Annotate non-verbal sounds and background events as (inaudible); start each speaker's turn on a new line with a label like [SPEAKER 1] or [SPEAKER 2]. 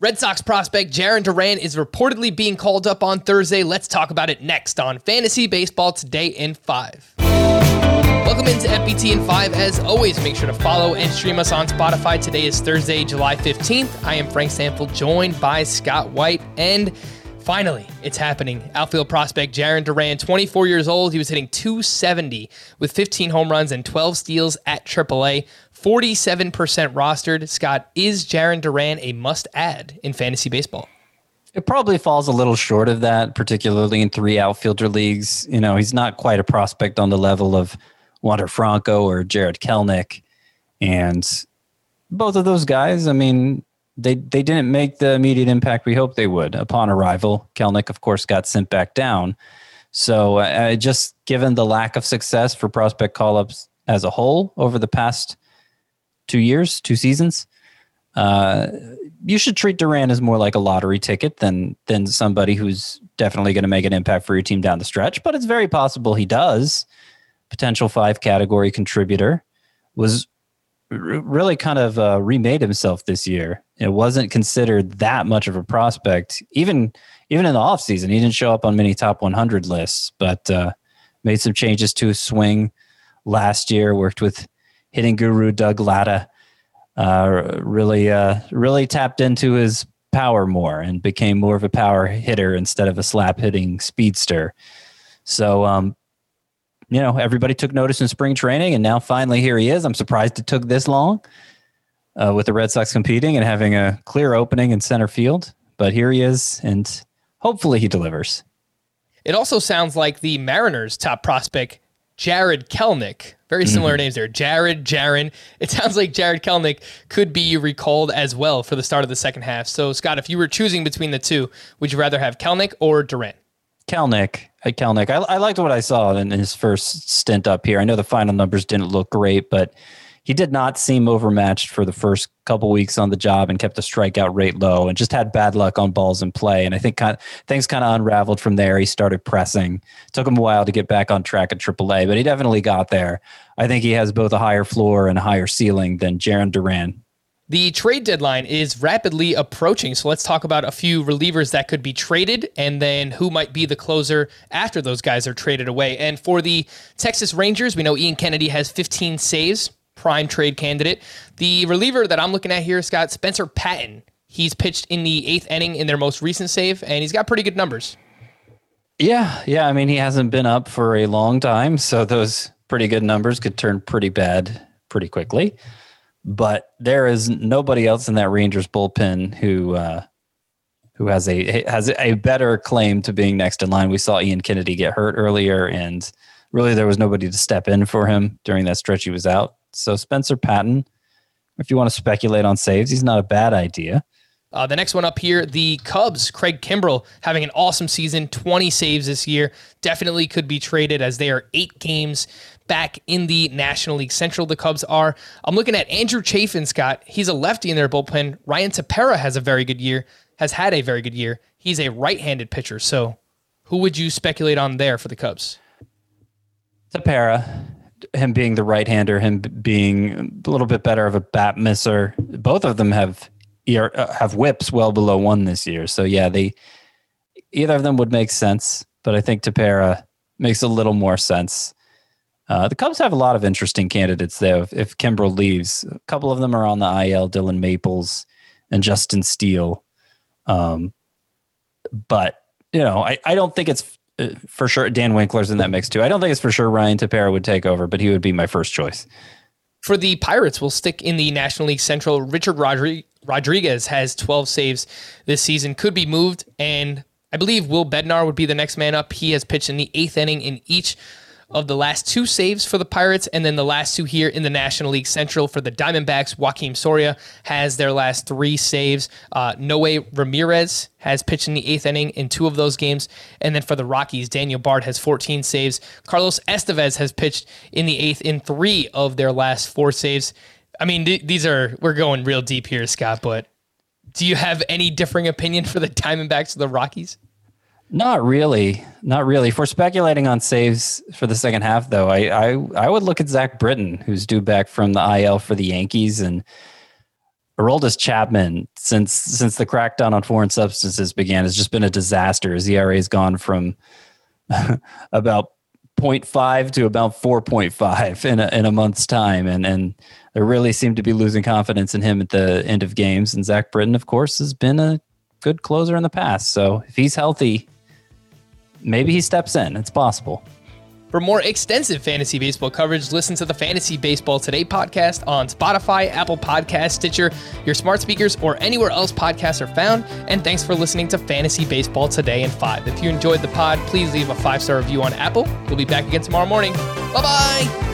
[SPEAKER 1] Red Sox prospect Jarren Duran is reportedly being called up on Thursday. Let's talk about it next on Fantasy Baseball Today in 5. Welcome into FBT in 5. As always, make sure to follow and stream us on Spotify. Today is Thursday, July 15th. I am Frank Stampfl, joined by Scott White. And finally, it's happening. Outfield prospect Jarren Duran, 24 years old. He was hitting 270 with 15 home runs and 12 steals at AAA. 47% rostered. Scott, is Jarren Duran a must add in fantasy baseball?
[SPEAKER 2] It probably falls a little short of that, particularly in three outfielder leagues. You know, he's not quite a prospect on the level of Wander Franco or Jared Kelenic. And both of those guys, I mean, they, they didn't make the immediate impact we hoped they would upon arrival. Kelenic, of course, got sent back down. So, uh, just given the lack of success for prospect call ups as a whole over the past two years, two seasons. Uh, you should treat Duran as more like a lottery ticket than than somebody who's definitely going to make an impact for your team down the stretch. But it's very possible he does. Potential five category contributor was r- really kind of uh, remade himself this year. It wasn't considered that much of a prospect, even even in the offseason. He didn't show up on many top 100 lists, but uh, made some changes to his swing last year. Worked with hitting guru Doug Latta uh, really uh, really tapped into his power more and became more of a power hitter instead of a slap hitting speedster. So, um, you know, everybody took notice in spring training, and now finally here he is. I'm surprised it took this long uh, with the Red Sox competing and having a clear opening in center field, but here he is, and hopefully he delivers.
[SPEAKER 1] It also sounds like the Mariners' top prospect Jared Kelenic. Very similar mm-hmm. names there. Jared, Jaron. It sounds like Jared Kelenic could be recalled as well for the start of the second half. So, Scott, if you were choosing between the two, would you rather have Kelenic or Durant?
[SPEAKER 2] Kelenic. Hey, Kelenic. I, I liked what I saw in his first stint up here. I know the final numbers didn't look great, but he did not seem overmatched for the first couple weeks on the job and kept the strikeout rate low and just had bad luck on balls in play. And I think kind of, things kind of unraveled from there. He started pressing. Took him a while to get back on track at AAA, but he definitely got there. I think he has both a higher floor and a higher ceiling than Jarren Duran.
[SPEAKER 1] The trade deadline is rapidly approaching. So let's talk about a few relievers that could be traded and then who might be the closer after those guys are traded away. And for the Texas Rangers, we know Ian Kennedy has 15 saves prime trade candidate. The reliever that I'm looking at here, Scott Spencer Patton. He's pitched in the eighth inning in their most recent save, and he's got pretty good numbers.
[SPEAKER 2] Yeah, yeah. I mean, he hasn't been up for a long time, so those pretty good numbers could turn pretty bad pretty quickly. But there is nobody else in that Rangers bullpen who uh, who has a has a better claim to being next in line. We saw Ian Kennedy get hurt earlier, and really there was nobody to step in for him during that stretch he was out. So Spencer Patton, if you want to speculate on saves, he's not a bad idea.
[SPEAKER 1] Uh, the next one up here, the Cubs, Craig Kimbrel, having an awesome season, 20 saves this year. Definitely could be traded as they are eight games back in the National League Central. The Cubs are. I'm looking at Andrew Chafin, Scott. He's a lefty in their bullpen. Ryan Tepera has a very good year, has had a very good year. He's a right handed pitcher. So who would you speculate on there for the Cubs?
[SPEAKER 2] Tepera him being the right hander, him being a little bit better of a bat misser. Both of them have uh, have whips well below one this year. So yeah, they either of them would make sense, but I think Tepera makes a little more sense. Uh, the Cubs have a lot of interesting candidates though. If, if Kimbrel leaves, a couple of them are on the IL: Dylan Maples and Justin Steele. Um, but you know, I, I don't think it's for sure Dan Winkler's in that mix too. I don't think it's for sure Ryan Tepera would take over, but he would be my first choice.
[SPEAKER 1] For the Pirates, we'll stick in the National League Central. Richard Rodri- Rodriguez has 12 saves this season, could be moved, and I believe Will Bednar would be the next man up. He has pitched in the eighth inning in each of the last two saves for the Pirates, and then the last two here in the National League Central for the Diamondbacks. Joakim Soria has their last three saves. Uh, Noe Ramirez has pitched in the eighth inning in two of those games. And then for the Rockies, Daniel Bard has 14 saves. Carlos Estevez has pitched in the eighth in three of their last four saves. I mean, th- these are, we're going real deep here, Scott, but do you have any differing opinion for the Diamondbacks or the Rockies?
[SPEAKER 2] Not really, not really. We're speculating on saves for the second half, though, I I, I would look at Zach Britton, who's due back from the IL for the Yankees, and Aroldis Chapman, since since the crackdown on foreign substances began, has just been a disaster. His ERA has gone from (laughs) about 0.5 to about 4.5 in a, in a month's time. And, and they really seem to be losing confidence in him at the end of games. And Zach Britton, of course, has been a good closer in the past. So if he's healthy, maybe he steps in. It's possible.
[SPEAKER 1] For more extensive fantasy baseball coverage, listen to the Fantasy Baseball Today podcast on Spotify, Apple Podcast, Stitcher, your smart speakers, or anywhere else podcasts are found. And thanks for listening to Fantasy Baseball Today in 5. If you enjoyed the pod, please leave a five star review on Apple. We'll be back again tomorrow morning. Bye bye.